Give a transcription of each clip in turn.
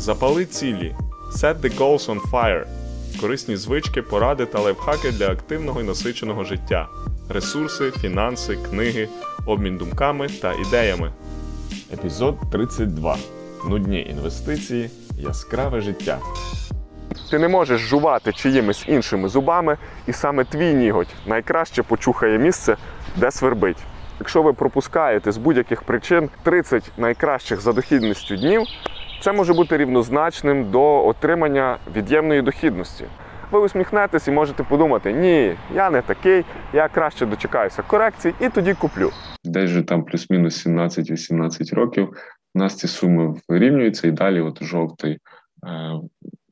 Запали цілі. Set the goals on fire. Корисні звички, поради та лайфхаки для активного і насиченого життя. Ресурси, фінанси, книги, обмін думками та ідеями. Епізод 32. Нудні інвестиції, яскраве життя. Ти не можеш жувати чиїмись іншими зубами, і саме твій ніготь найкраще почухає місце, де свербить. Якщо ви пропускаєте з будь-яких причин 30 найкращих за дохідністю днів, це може бути рівнозначним до отримання від'ємної дохідності. Ви усміхнетесь і можете подумати: ні, я не такий, я краще дочекаюся корекцій і тоді куплю. Десь же там плюс-мінус 17-18 років. У нас ці суми вирівнюються, і далі от жовтий е,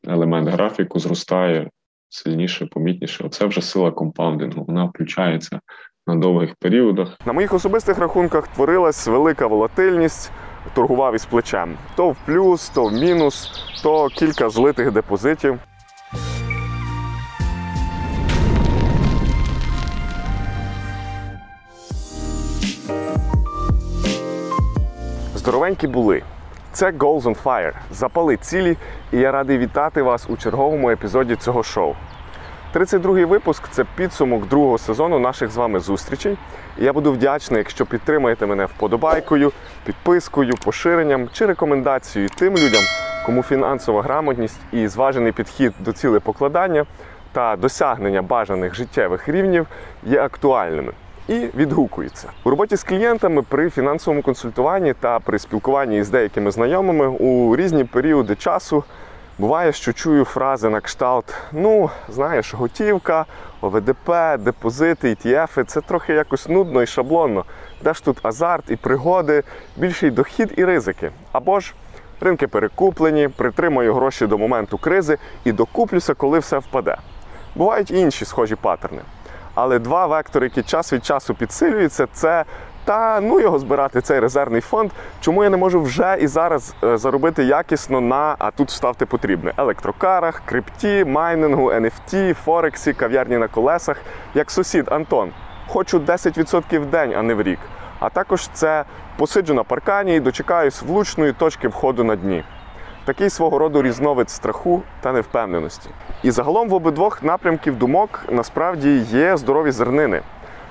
елемент графіку зростає сильніше, помітніше. Оце вже сила компаундингу. Вона включається на довгих періодах. На моїх особистих рахунках творилась велика волатильність, торгував із плечем. То в плюс, то в мінус, то кілька злитих депозитів. Здоровенькі були. Це Goals on Fire. Запали цілі, і я радий вітати вас у черговому епізоді цього шоу. 32-й випуск це підсумок другого сезону наших з вами зустрічей. Я буду вдячний, якщо підтримаєте мене вподобайкою, підпискою, поширенням чи рекомендацією тим людям, кому фінансова грамотність і зважений підхід до цілепокладання та досягнення бажаних життєвих рівнів є актуальними і відгукуються. У роботі з клієнтами при фінансовому консультуванні та при спілкуванні з деякими знайомими у різні періоди часу Буває, що чую фрази на кшталт: ну, знаєш, готівка, ОВДП, депозити, ETF – це трохи якось нудно і шаблонно. Де ж тут азарт і пригоди, більший дохід і ризики. Або ж ринки перекуплені, притримую гроші до моменту кризи і докуплюся, коли все впаде. Бувають інші схожі паттерни. Але два вектори, які час від часу підсилюються, це та ну його збирати цей резервний фонд. Чому я не можу вже і зараз е, заробити якісно на а тут ставте потрібне електрокарах, крипті, майнінгу, NFT, Форексі, кав'ярні на колесах, як сусід Антон. Хочу 10% в день, а не в рік. А також це посиджу на паркані і дочекаюсь влучної точки входу на дні. Такий свого роду різновид страху та невпевненості. І загалом в обидвох напрямків думок насправді є здорові зернини.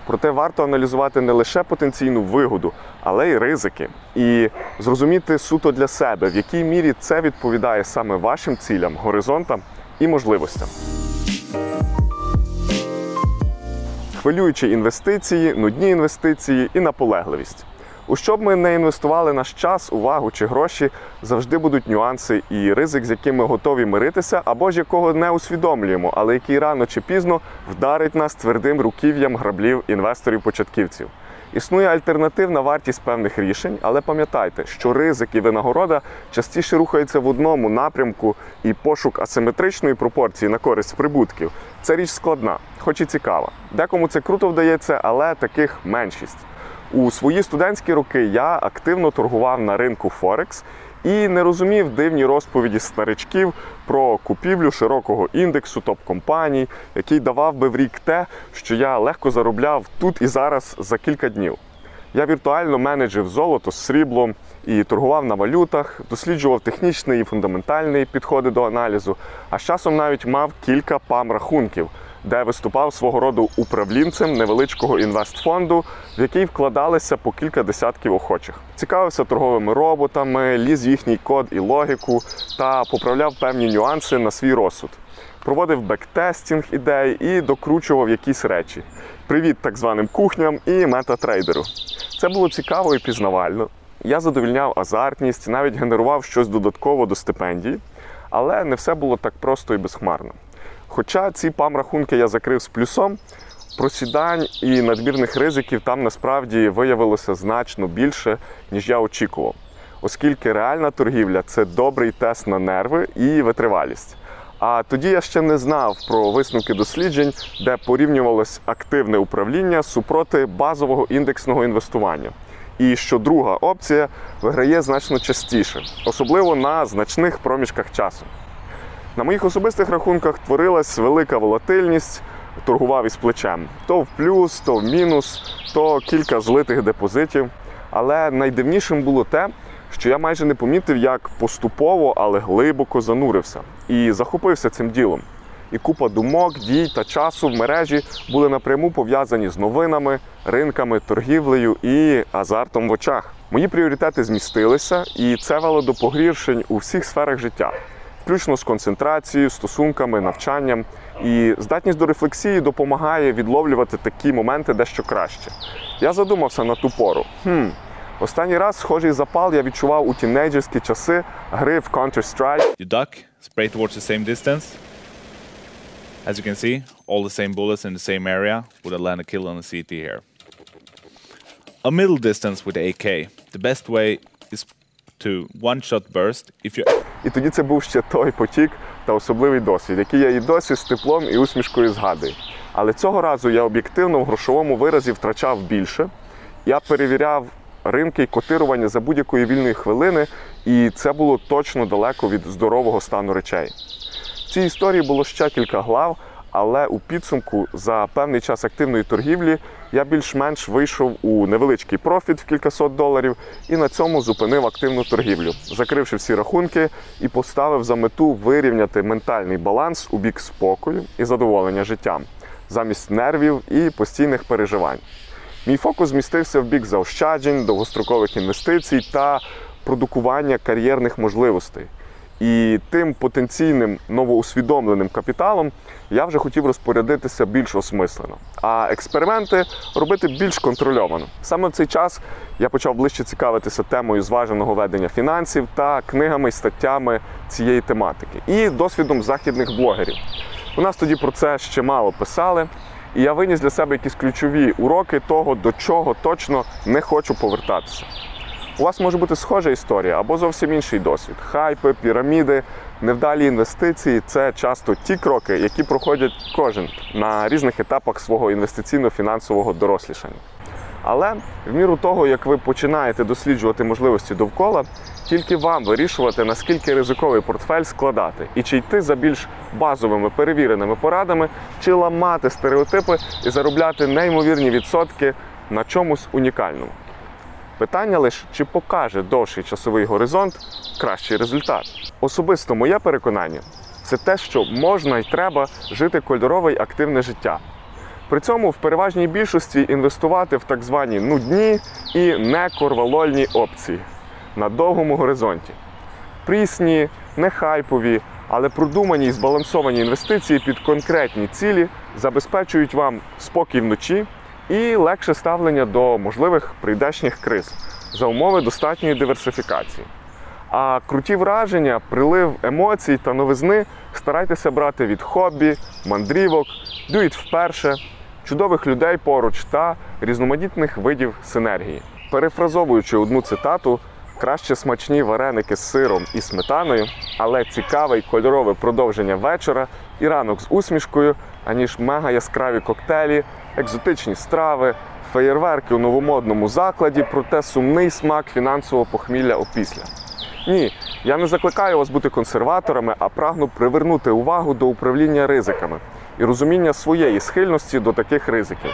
Проте варто аналізувати не лише потенційну вигоду, але й ризики, і зрозуміти суто для себе, в якій мірі це відповідає саме вашим цілям, горизонтам і можливостям. Хвилюючі інвестиції, нудні інвестиції і наполегливість. У що б ми не інвестували наш час, увагу чи гроші, завжди будуть нюанси і ризик, з яким ми готові миритися, або ж якого не усвідомлюємо, але який рано чи пізно вдарить нас твердим руків'ям граблів інвесторів-початківців. Існує альтернативна вартість певних рішень, але пам'ятайте, що ризик і винагорода частіше рухаються в одному напрямку, і пошук асиметричної пропорції на користь прибутків це річ складна, хоч і цікава. Декому це круто вдається, але таких меншість. У свої студентські роки я активно торгував на ринку Форекс і не розумів дивні розповіді старичків про купівлю широкого індексу топ-компаній, який давав би в рік те, що я легко заробляв тут і зараз за кілька днів. Я віртуально менеджив золото з сріблом і торгував на валютах, досліджував технічний і фундаментальний підходи до аналізу, а з часом навіть мав кілька PAMM рахунків де виступав свого роду управлінцем невеличкого інвестфонду, в який вкладалися по кілька десятків охочих. Цікавився торговими роботами, ліз їхній код і логіку та поправляв певні нюанси на свій розсуд. Проводив backtesting ідей і докручував якісь речі. Привіт так званим кухням і метатрейдеру. Це було цікаво і пізнавально. Я задовільняв азартність, навіть генерував щось додатково до стипендії, але не все було так просто і безхмарно. Хоча ці пам-рахунки я закрив з плюсом, просідань і надмірних ризиків там насправді виявилося значно більше, ніж я очікував, оскільки реальна торгівля це добрий тест на нерви і витривалість. А тоді я ще не знав про висновки досліджень, де порівнювалось активне управління супроти базового індексного інвестування. І що друга опція виграє значно частіше, особливо на значних проміжках часу. На моїх особистих рахунках творилась велика волатильність, торгував із плечем. То в плюс, то в мінус, то кілька злитих депозитів. Але найдивнішим було те, що я майже не помітив, як поступово, але глибоко занурився і захопився цим ділом. І купа думок, дій та часу в мережі були напряму пов'язані з новинами, ринками, торгівлею і азартом в очах. Мої пріоритети змістилися, і це вело до погіршень у всіх сферах життя, включно з концентрацією, стосунками, навчанням. І здатність до рефлексії допомагає відловлювати такі моменти дещо краще. Я задумався на ту пору. Хм, останній раз схожий запал я відчував у тінейджерські часи гри в Counter-Strike. You duck, spray towards the same distance. As you can see, all the same bullets in the same area would land a kill on the CT here. A middle distance with AK. The best way is to one shot burst. If you І тоді це був ще той потік та особливий досвід, який я і досі з теплом і усмішкою згадую. Але цього разу я об'єктивно в грошовому виразі втрачав більше. Я перевіряв ринки і котирування за будь-якої вільної хвилини, і це було точно далеко від здорового стану речей. В цій історії було ще кілька глав, але у підсумку за певний час активної торгівлі я більш-менш вийшов у невеличкий профіт в кількасот доларів і на цьому зупинив активну торгівлю, закривши всі рахунки і поставив за мету вирівняти ментальний баланс у бік спокою і задоволення життям, замість нервів і постійних переживань. Мій фокус змістився в бік заощаджень, довгострокових інвестицій та продукування кар'єрних можливостей. І тим потенційним новоусвідомленим капіталом я вже хотів розпорядитися більш осмислено, а експерименти робити більш контрольовано. Саме в цей час я почав ближче цікавитися темою зваженого ведення фінансів та книгами і статтями цієї тематики і досвідом західних блогерів. У нас тоді про це ще мало писали, і я виніс для себе якісь ключові уроки того, до чого точно не хочу повертатися. У вас може бути схожа історія або зовсім інший досвід. Хайпи, піраміди, невдалі інвестиції це часто ті кроки, які проходять кожен на різних етапах свого інвестиційно-фінансового дорослішання. Але в міру того, як ви починаєте досліджувати можливості довкола, тільки вам вирішувати, наскільки ризиковий портфель складати, і чи йти за більш базовими перевіреними порадами, чи ламати стереотипи і заробляти неймовірні відсотки на чомусь унікальному. Питання лише, чи покаже довший часовий горизонт кращий результат. Особисто моє переконання це те, що можна і треба жити кольорове й активне життя. При цьому в переважній більшості інвестувати в так звані нудні і некорвалольні опції на довгому горизонті. Прісні, не хайпові, але продумані і збалансовані інвестиції під конкретні цілі забезпечують вам спокій вночі і легше ставлення до можливих прийдешніх криз за умови достатньої диверсифікації. А круті враження, прилив емоцій та новизни старайтеся брати від хобі, мандрівок, дуїть вперше, чудових людей поруч та різноманітних видів синергії. Перефразовуючи одну цитату, краще смачні вареники з сиром і сметаною, але цікаве й кольорове продовження вечора і ранок з усмішкою, аніж мега яскраві коктейлі, екзотичні страви, феєрверки у новомодному закладі, проте сумний смак фінансового похмілля опісля. Ні, я не закликаю вас бути консерваторами, а прагну привернути увагу до управління ризиками і розуміння своєї схильності до таких ризиків.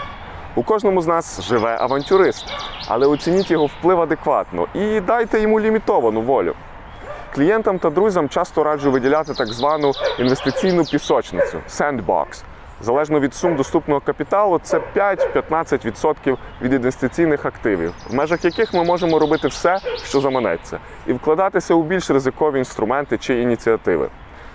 У кожному з нас живе авантюрист, але оцініть його вплив адекватно і дайте йому лімітовану волю. Клієнтам та друзям часто раджу виділяти так звану інвестиційну пісочницю sandbox. Залежно від сум доступного капіталу, це 5-15% від інвестиційних активів, в межах яких ми можемо робити все, що заманеться, і вкладатися у більш ризикові інструменти чи ініціативи.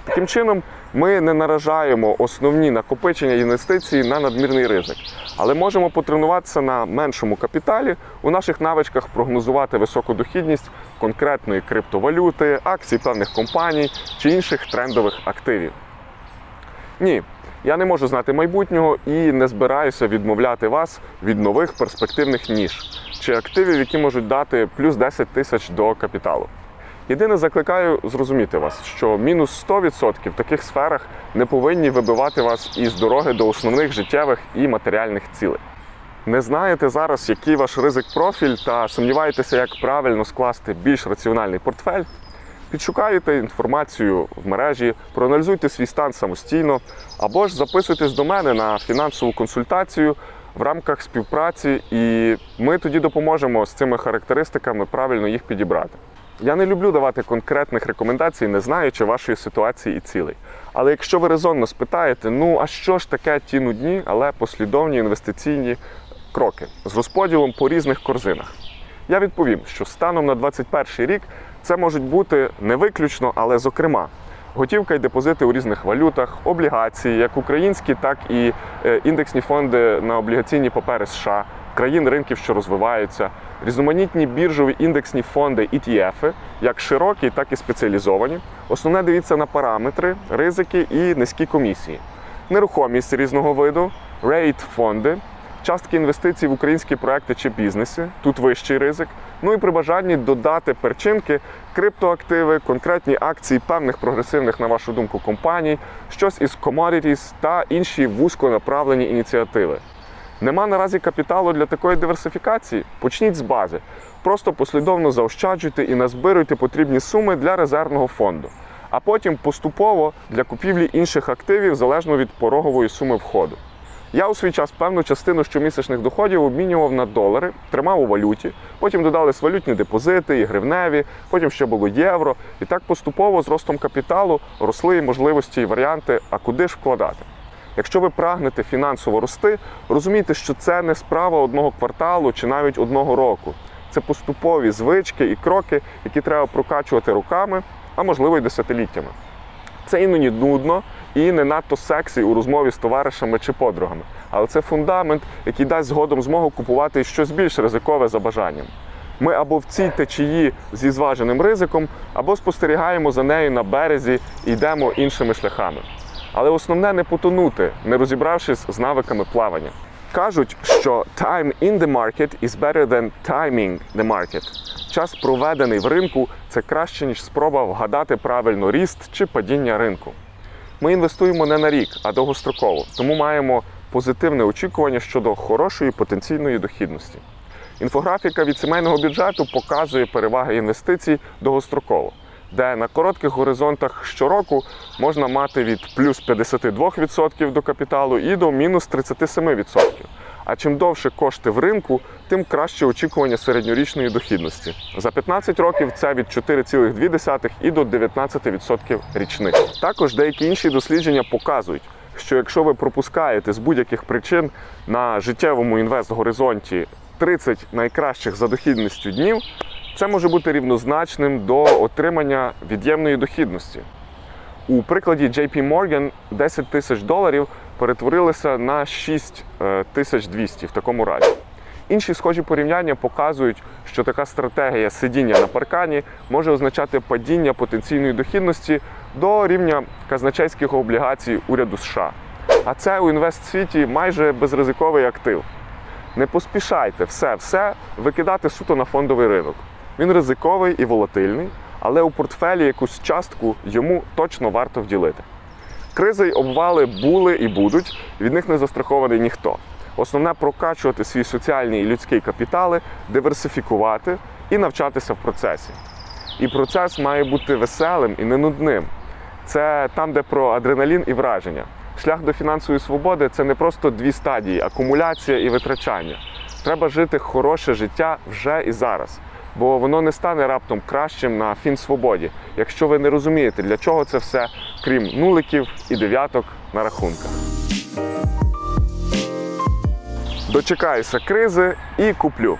Таким чином, ми не наражаємо основні накопичення інвестицій на надмірний ризик, але можемо потренуватися на меншому капіталі у наших навичках прогнозувати високу дохідність конкретної криптовалюти, акцій певних компаній чи інших трендових активів. Ні, я не можу знати майбутнього і не збираюся відмовляти вас від нових перспективних ніж чи активів, які можуть дати плюс 10 тисяч до капіталу. Єдине закликаю зрозуміти вас, що мінус 100% в таких сферах не повинні вибивати вас із дороги до основних життєвих і матеріальних цілей. Не знаєте зараз, який ваш ризик профіль, та сумніваєтеся, як правильно скласти більш раціональний портфель. Підшукайте інформацію в мережі, проаналізуйте свій стан самостійно, або ж записуйтесь до мене на фінансову консультацію в рамках співпраці, і ми тоді допоможемо з цими характеристиками правильно їх підібрати. Я не люблю давати конкретних рекомендацій, не знаючи вашої ситуації і цілей. Але якщо ви резонно спитаєте, ну а що ж таке ті нудні, але послідовні інвестиційні кроки з розподілом по різних корзинах? Я відповім, що станом на 2021 рік це можуть бути не виключно, але зокрема. Готівка і депозити у різних валютах, облігації, як українські, так і е, індексні фонди на облігаційні папери США, країн ринків, що розвиваються, різноманітні біржові індексні фонди ETF, як широкі, так і спеціалізовані. Основне дивіться на параметри, ризики і низькі комісії, нерухомість різного виду, рейт фонди, частки інвестицій в українські проекти чи бізнеси, тут вищий ризик. Ну і при бажанні додати перчинки, криптоактиви, конкретні акції певних прогресивних, на вашу думку, компаній, щось із commodities та інші вузьконаправлені ініціативи. Нема наразі капіталу для такої диверсифікації? Почніть з бази. Просто послідовно заощаджуйте і назбируйте потрібні суми для резервного фонду, а потім поступово для купівлі інших активів залежно від порогової суми входу. Я у свій час певну частину щомісячних доходів обмінював на долари, тримав у валюті, потім додались валютні депозити і гривневі, потім ще було євро. І так поступово з ростом капіталу росли і можливості і варіанти, а куди ж вкладати. Якщо ви прагнете фінансово рости, розумійте, що це не справа одного кварталу чи навіть одного року. Це поступові звички і кроки, які треба прокачувати руками, а можливо й десятиліттями. Це іноді нудно і не надто сексі у розмові з товаришами чи подругами. Але це фундамент, який дасть згодом змогу купувати щось більш ризикове за бажанням. Ми або в цій течії зі зваженим ризиком, або спостерігаємо за нею на березі і йдемо іншими шляхами. Але основне не потонути, не розібравшись з навиками плавання. Кажуть, що time in the market is better than timing the market. Час, проведений в ринку, це краще, ніж спроба вгадати правильно ріст чи падіння ринку. Ми інвестуємо не на рік, а довгостроково, тому маємо позитивне очікування щодо хорошої потенційної дохідності. Інфографіка від сімейного бюджету показує переваги інвестицій довгостроково, де на коротких горизонтах щороку можна мати від плюс 52% до капіталу і до мінус 37%. А чим довше кошти в ринку, тим краще очікування середньорічної дохідності. За 15 років це від 4,2 і до 19% річних. Також деякі інші дослідження показують, що якщо ви пропускаєте з будь-яких причин на життєвому інвест-горизонті 30 найкращих за дохідністю днів, це може бути рівнозначним до отримання від'ємної дохідності. У прикладі JP Morgan 10 тисяч доларів перетворилися на 6 е, тисяч 200 в такому разі. Інші схожі порівняння показують, що така стратегія сидіння на паркані може означати падіння потенційної дохідності до рівня казначейських облігацій уряду США. А це у інвестсвіті майже безризиковий актив. Не поспішайте все-все викидати суто на фондовий ринок. Він ризиковий і волатильний, але у портфелі якусь частку йому точно варто вділити. Кризи й обвали були і будуть, від них не застрахований ніхто. Основне прокачувати свій соціальний і людський капітали, диверсифікувати і навчатися в процесі. І процес має бути веселим і не нудним. Це там, де про адреналін і враження. Шлях до фінансової свободи це не просто дві стадії акумуляція і витрачання. Треба жити хороше життя вже і зараз, бо воно не стане раптом кращим на фінсвободі, якщо ви не розумієте, для чого це все, крім нуликів і дев'яток на рахунках. Дочекаюся кризи і куплю.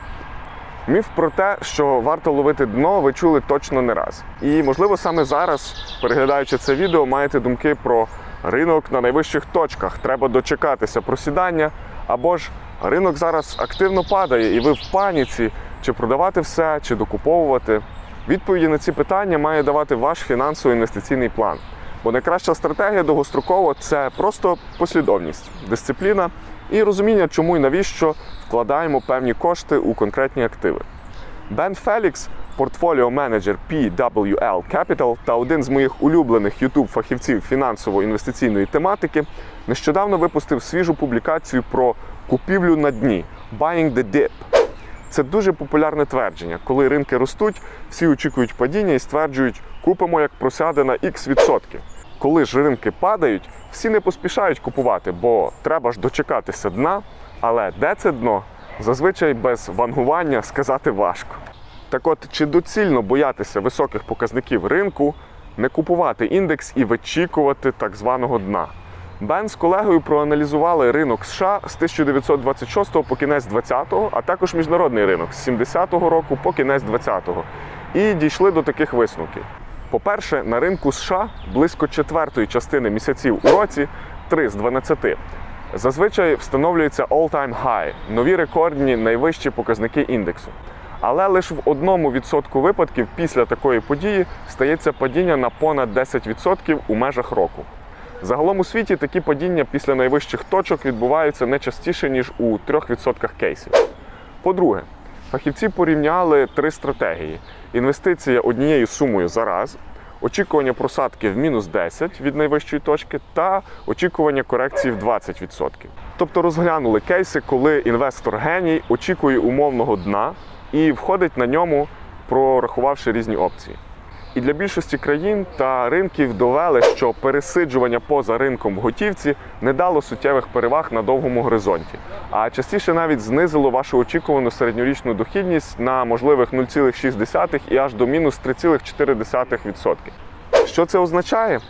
Міф про те, що варто ловити дно, ви чули точно не раз. І можливо саме зараз, переглядаючи це відео, маєте думки про ринок на найвищих точках. Треба дочекатися просідання, або ж ринок зараз активно падає, і ви в паніці, чи продавати все, чи докуповувати. Відповіді на ці питання має давати ваш фінансово-інвестиційний план. Бо найкраща стратегія довгостроково це просто послідовність, дисципліна і розуміння, чому і навіщо вкладаємо певні кошти у конкретні активи. Бен Фелікс, портфоліо менеджер PWL Capital та один з моїх улюблених youtube фахівців фінансово-інвестиційної тематики, нещодавно випустив свіжу публікацію про купівлю на дні Buying the Dip. Це дуже популярне твердження. Коли ринки ростуть, всі очікують падіння і стверджують, купимо як просяде на X відсотків. Коли ж ринки падають, всі не поспішають купувати, бо треба ж дочекатися дна. Але де це дно? Зазвичай без вангування сказати важко. Так от, чи доцільно боятися високих показників ринку, не купувати індекс і вичікувати так званого дна? Бен з колегою проаналізували ринок США з 1926 по кінець 20-го, а також міжнародний ринок з 70-го року по кінець 20-го. І дійшли до таких висновків. По-перше, на ринку США близько четвертої частини місяців у році 3 з 12. Зазвичай встановлюється all-time high – нові рекордні найвищі показники індексу. Але лише в одному відсотку випадків після такої події стається падіння на понад 10% у межах року. Загалом у світі такі падіння після найвищих точок відбуваються не частіше, ніж у 3% кейсів. По-друге, фахівці порівняли три стратегії: інвестиція однією сумою за раз, очікування просадки в мінус 10 від найвищої точки та очікування корекції в 20%. Тобто розглянули кейси, коли інвестор геній очікує умовного дна і входить на ньому, прорахувавши різні опції. І для більшості країн та ринків довели, що пересиджування поза ринком в готівці не дало суттєвих переваг на довгому горизонті, а частіше навіть знизило вашу очікувану середньорічну дохідність на можливих 0,6 і аж до мінус 3,4%. Що це означає?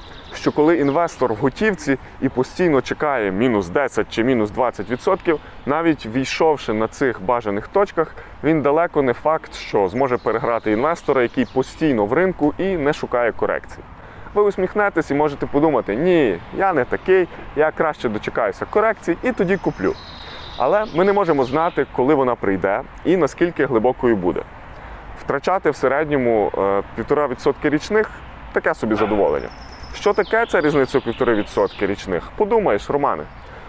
Що коли інвестор в готівці і постійно чекає мінус 10 чи мінус 20%, навіть війшовши на цих бажаних точках, він далеко не факт, що зможе переграти інвестора, який постійно в ринку і не шукає корекцій. Ви усміхнетесь і можете подумати, ні, я не такий, я краще дочекаюся корекцій і тоді куплю. Але ми не можемо знати, коли вона прийде і наскільки глибокою буде. Втрачати в середньому 1,5% річних таке собі задоволення. Що таке ця різниця у 1,5% річних? Подумаєш, Романе.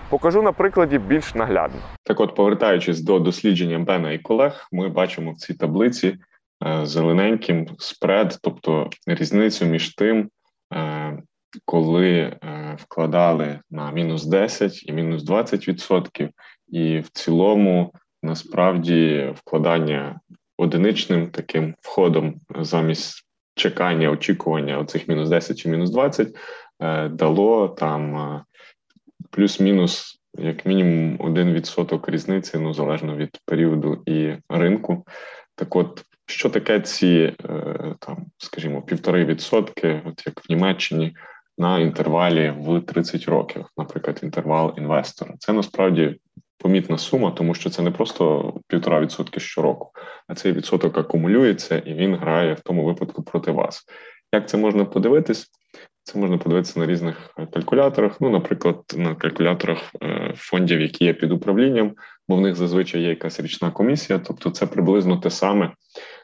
Покажу на прикладі більш наглядно. Так, от, повертаючись до дослідження Бена і колег, ми бачимо в цій таблиці е, зелененьким спред, тобто різницю між тим, е, коли е, вкладали на мінус 10 і мінус 20%, і в цілому насправді вкладання одиничним таким входом замість чекання, очікування оцих мінус 10 чи мінус 20 е, дало там е, плюс-мінус. Як мінімум 1% різниці, ну залежно від періоду і ринку. Так, от що таке ці е, там, скажімо, півтори відсотки, от як в Німеччині, на інтервалі в 30 років, наприклад, інтервал інвестора. Це насправді помітна сума, тому що це не просто півтора відсотки щороку, а цей відсоток акумулюється і він грає в тому випадку проти вас. Як це можна подивитись? Це можна подивитися на різних калькуляторах. Ну, наприклад, на калькуляторах е, фондів, які є під управлінням, бо в них зазвичай є якась річна комісія, тобто це приблизно те саме,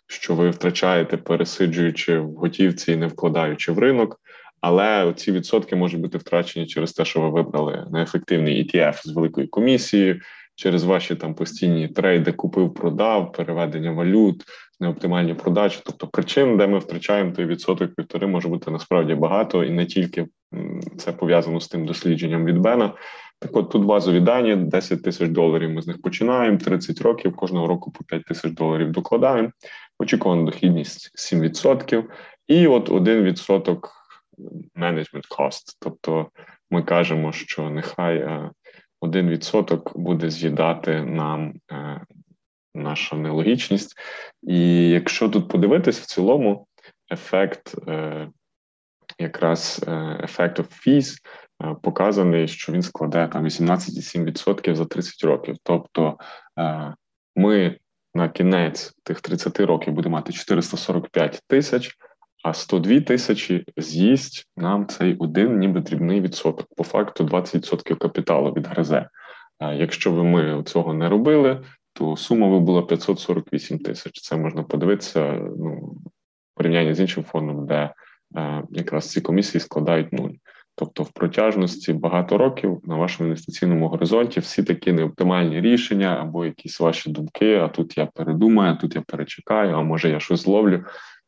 що ви втрачаєте, пересиджуючи в готівці і не вкладаючи в ринок. Але ці відсотки можуть бути втрачені через те, що ви вибрали неефективний ETF з великою комісією, через ваші там постійні трейди, купив, продав, переведення валют, неоптимальні продажі. Тобто причин, де ми втрачаємо той відсоток півтори, може бути насправді багато, і не тільки це пов'язано з тим дослідженням від Бена. Так, от тут базові дані: 10 тисяч доларів. Ми з них починаємо. 30 років кожного року по 5 тисяч доларів докладаємо. Очікувана дохідність 7%. І от 1% management cost. Тобто ми кажемо, що нехай 1% е, буде з'їдати нам е, наша нелогічність. І якщо тут подивитись, в цілому ефект, е, якраз ефект fees показаний, що він складає там 18,7% за 30 років. Тобто ми на кінець тих 30 років будемо мати 445 тисяч а 102 тисячі з'їсть нам цей один, ніби дрібний відсоток. По факту 20% капіталу відгризе. А якщо би ми цього не робили, то сума би була 548 тисяч. Це можна подивитися ну, в порівнянні з іншим фондом, де е, якраз ці комісії складають нуль. Тобто, в протяжності багато років на вашому інвестиційному горизонті всі такі неоптимальні рішення або якісь ваші думки. А тут я передумаю, а тут я перечекаю, а може я щось зловлю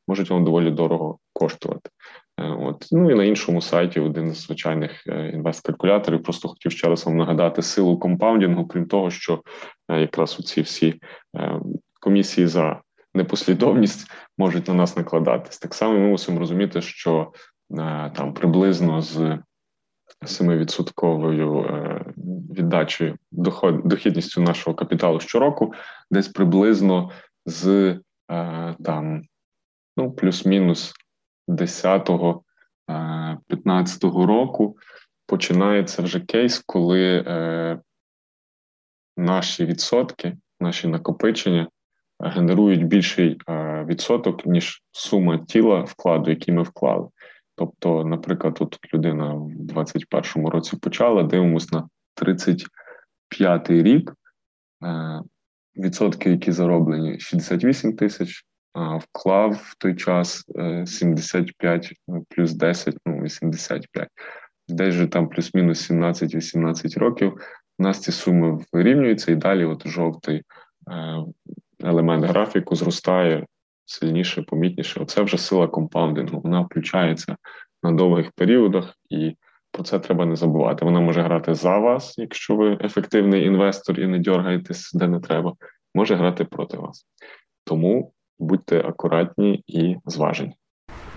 можуть вам доволі дорого коштувати. Е, от ну і на іншому сайті один з звичайних е, інвест-калькуляторів. Просто хотів ще раз вам нагадати силу компаундінгу, крім того, що е, якраз у ці всі комісії за непослідовність можуть на нас накладатись. Так само ми мусимо розуміти, що там приблизно з 7% віддачею дохід, дохідністю нашого капіталу щороку, десь приблизно з там ну, плюс-мінус 10-го, е, 15-го року починається вже кейс, коли е, наші відсотки, наші накопичення генерують більший е, відсоток, ніж сума тіла вкладу, який ми вклали. Тобто, наприклад, от людина в 21-му році почала, дивимось на 35-й рік. Е, відсотки, які зароблені, 68 тисяч, вклав в той час е, 75 плюс 10, ну 85. Десь же там плюс-мінус 17-18 років. У нас ці суми вирівнюються, і далі, от жовтий е, елемент графіку зростає сильніше, помітніше. Оце вже сила компаундингу. Вона включається на довгих періодах, і про це треба не забувати. Вона може грати за вас, якщо ви ефективний інвестор і не дергаєтесь де не треба, може грати проти вас. Тому будьте акуратні і зважені.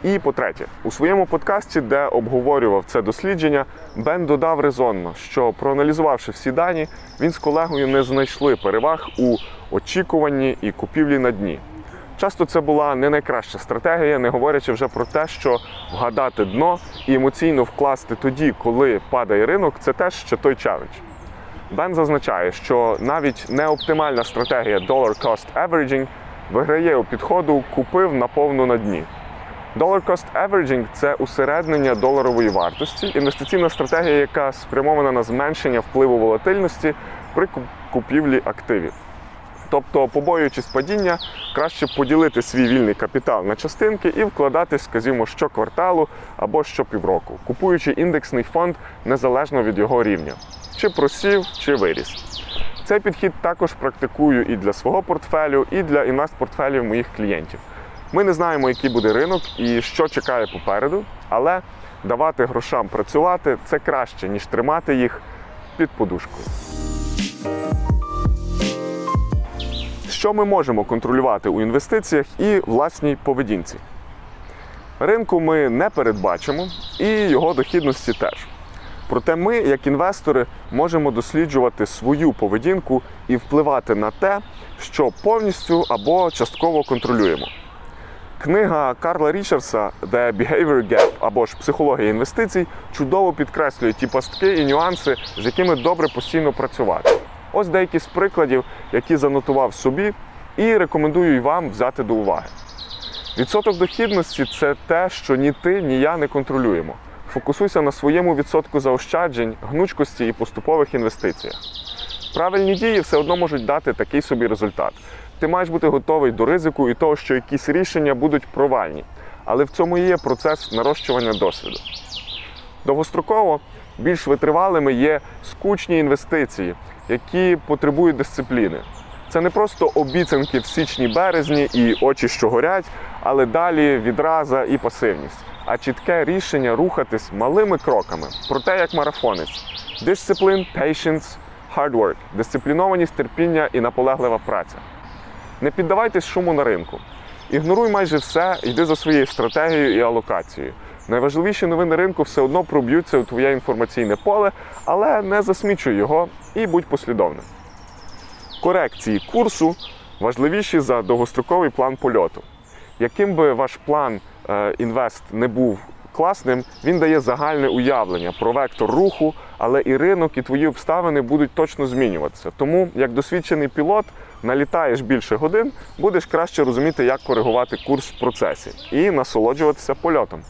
І по-третє, у своєму подкасті, де обговорював це дослідження, Бен додав резонно, що проаналізувавши всі дані, він з колегою не знайшли переваг у очікуванні і купівлі на дні. Часто це була не найкраща стратегія, не говорячи вже про те, що вгадати дно і емоційно вкласти тоді, коли падає ринок, це теж ще той челендж. Бен зазначає, що навіть неоптимальна стратегія Dollar Cost Averaging виграє у підходу купив наповну на дні. Dollar Cost Averaging – це усереднення доларової вартості, інвестиційна стратегія, яка спрямована на зменшення впливу волатильності при купівлі активів. Тобто, побоюючись падіння, краще поділити свій вільний капітал на частинки і вкладати, скажімо, щокварталу або щопівроку, купуючи індексний фонд незалежно від його рівня, чи просів, чи виріс. Цей підхід також практикую і для свого портфелю, і для інвестпортфелів моїх клієнтів. Ми не знаємо, який буде ринок і що чекає попереду, але давати грошам працювати це краще, ніж тримати їх під подушкою. Що ми можемо контролювати у інвестиціях і власній поведінці? Ринку ми не передбачимо, і його дохідності теж. Проте ми, як інвестори, можемо досліджувати свою поведінку і впливати на те, що повністю або частково контролюємо. Книга Карла Річардса The Behavior Gap або ж психологія інвестицій чудово підкреслює ті пастки і нюанси, з якими добре постійно працювати. Ось деякі з прикладів, які занотував собі, і рекомендую і вам взяти до уваги. Відсоток дохідності це те, що ні ти, ні я не контролюємо. Фокусуйся на своєму відсотку заощаджень, гнучкості і поступових інвестиціях. Правильні дії все одно можуть дати такий собі результат. Ти маєш бути готовий до ризику і того, що якісь рішення будуть провальні. Але в цьому є процес нарощування досвіду. Довгостроково більш витривалими є скучні інвестиції, які потребують дисципліни. Це не просто обіцянки в січні-березні і очі, що горять, але далі відраза і пасивність, а чітке рішення рухатись малими кроками про те, як марафонець. Discipline, patience, hard work, дисциплінованість, терпіння і наполеглива праця. Не піддавайтесь шуму на ринку. Ігноруй майже все, йди за своєю стратегією і алокацією. Найважливіші новини ринку все одно проб'ються у твоє інформаційне поле, але не засмічуй його і будь послідовним. Корекції курсу важливіші за довгостроковий план польоту. Яким би ваш план інвест не був класним, він дає загальне уявлення про вектор руху, але і ринок, і твої обставини будуть точно змінюватися. Тому, як досвідчений пілот, налітаєш більше годин, будеш краще розуміти, як коригувати курс в процесі і насолоджуватися польотом.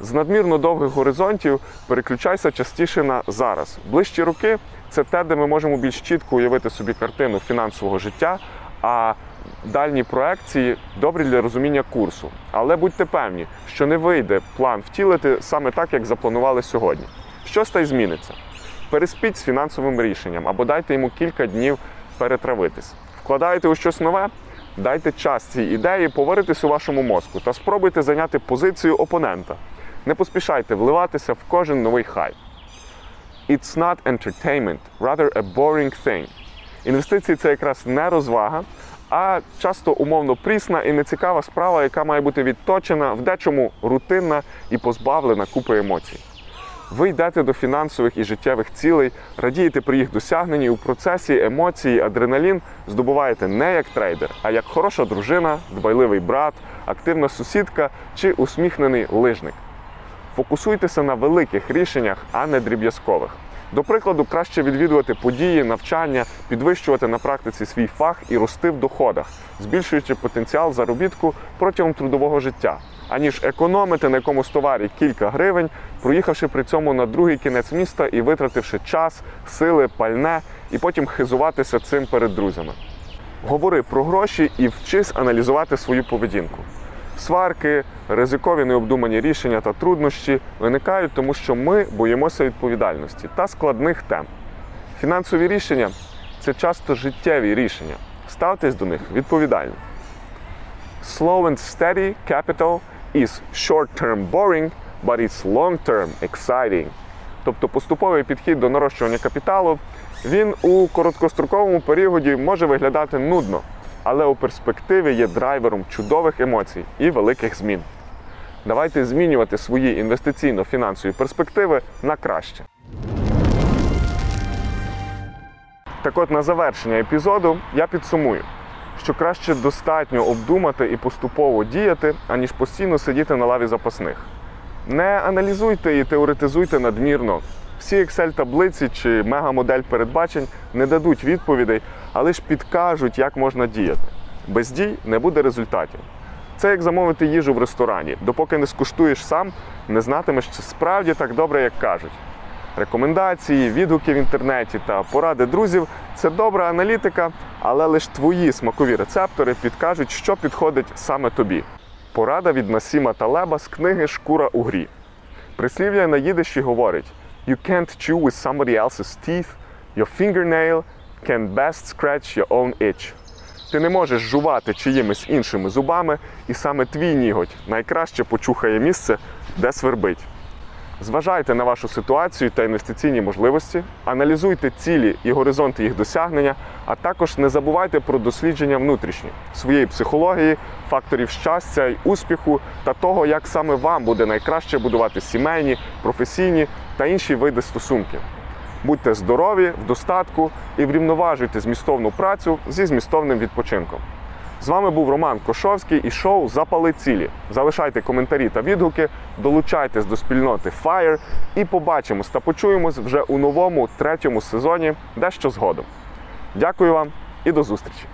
З надмірно довгих горизонтів переключайся частіше на зараз. Ближчі роки це те, де ми можемо більш чітко уявити собі картину фінансового життя, а дальні проекції добрі для розуміння курсу. Але будьте певні, що не вийде план втілити саме так, як запланували сьогодні. Щось та й зміниться. Переспіть з фінансовим рішенням або дайте йому кілька днів перетравитись. Вкладаєте у щось нове, дайте час цій ідеї поваритись у вашому мозку та спробуйте зайняти позицію опонента. Не поспішайте вливатися в кожен новий хайп. It's not entertainment, rather a boring thing. Інвестиції це якраз не розвага, а часто умовно прісна і нецікава справа, яка має бути відточена, в дечому рутинна і позбавлена купи емоцій. Ви йдете до фінансових і життєвих цілей, радієте при їх досягненні у процесі емоції, адреналін здобуваєте не як трейдер, а як хороша дружина, дбайливий брат, активна сусідка чи усміхнений лижник. Фокусуйтеся на великих рішеннях, а не дріб'язкових. До прикладу, краще відвідувати події, навчання, підвищувати на практиці свій фах і рости в доходах, збільшуючи потенціал заробітку протягом трудового життя, аніж економити на якомусь товарі кілька гривень, проїхавши при цьому на другий кінець міста і витративши час, сили, пальне, і потім хизуватися цим перед друзями. Говори про гроші і вчись аналізувати свою поведінку. Сварки, ризикові необдумані рішення та труднощі виникають, тому що ми боїмося відповідальності та складних тем. Фінансові рішення це часто життєві рішення. Ставтесь до них відповідально. Slow and steady capital is short-term boring, but it's long-term exciting. Тобто поступовий підхід до нарощування капіталу, він у короткостроковому періоді може виглядати нудно, але у перспективі є драйвером чудових емоцій і великих змін. Давайте змінювати свої інвестиційно-фінансові перспективи на краще. Так от на завершення епізоду я підсумую, що краще достатньо обдумати і поступово діяти, аніж постійно сидіти на лаві запасних. Не аналізуйте і теоретизуйте надмірно. Всі Excel-таблиці чи мегамодель передбачень не дадуть відповідей, а лише підкажуть, як можна діяти. Без дій не буде результатів. Це як замовити їжу в ресторані. Допоки не скуштуєш сам, не знатимеш, чи справді так добре, як кажуть. Рекомендації, відгуки в інтернеті та поради друзів це добра аналітика, але лише твої смакові рецептори підкажуть, що підходить саме тобі. Порада від Насіма Талеба з книги Шкура у грі. Прислів'я на їдиші говорить: You can't chew with somebody else's teeth, your fingernail can best scratch your own itch. Ти не можеш жувати чиїмись іншими зубами, і саме твій ніготь найкраще почухає місце, де свербить. Зважайте на вашу ситуацію та інвестиційні можливості, аналізуйте цілі і горизонти їх досягнення, а також не забувайте про дослідження внутрішні своєї психології, факторів щастя й успіху та того, як саме вам буде найкраще будувати сімейні, професійні та інші види стосунків. Будьте здорові, в достатку і врівноважуйте змістовну працю зі змістовним відпочинком. З вами був Роман Кошовський і шоу Запали цілі. Залишайте коментарі та відгуки, долучайтесь до спільноти Fire і побачимось та почуємось вже у новому третьому сезоні дещо згодом. Дякую вам і до зустрічі!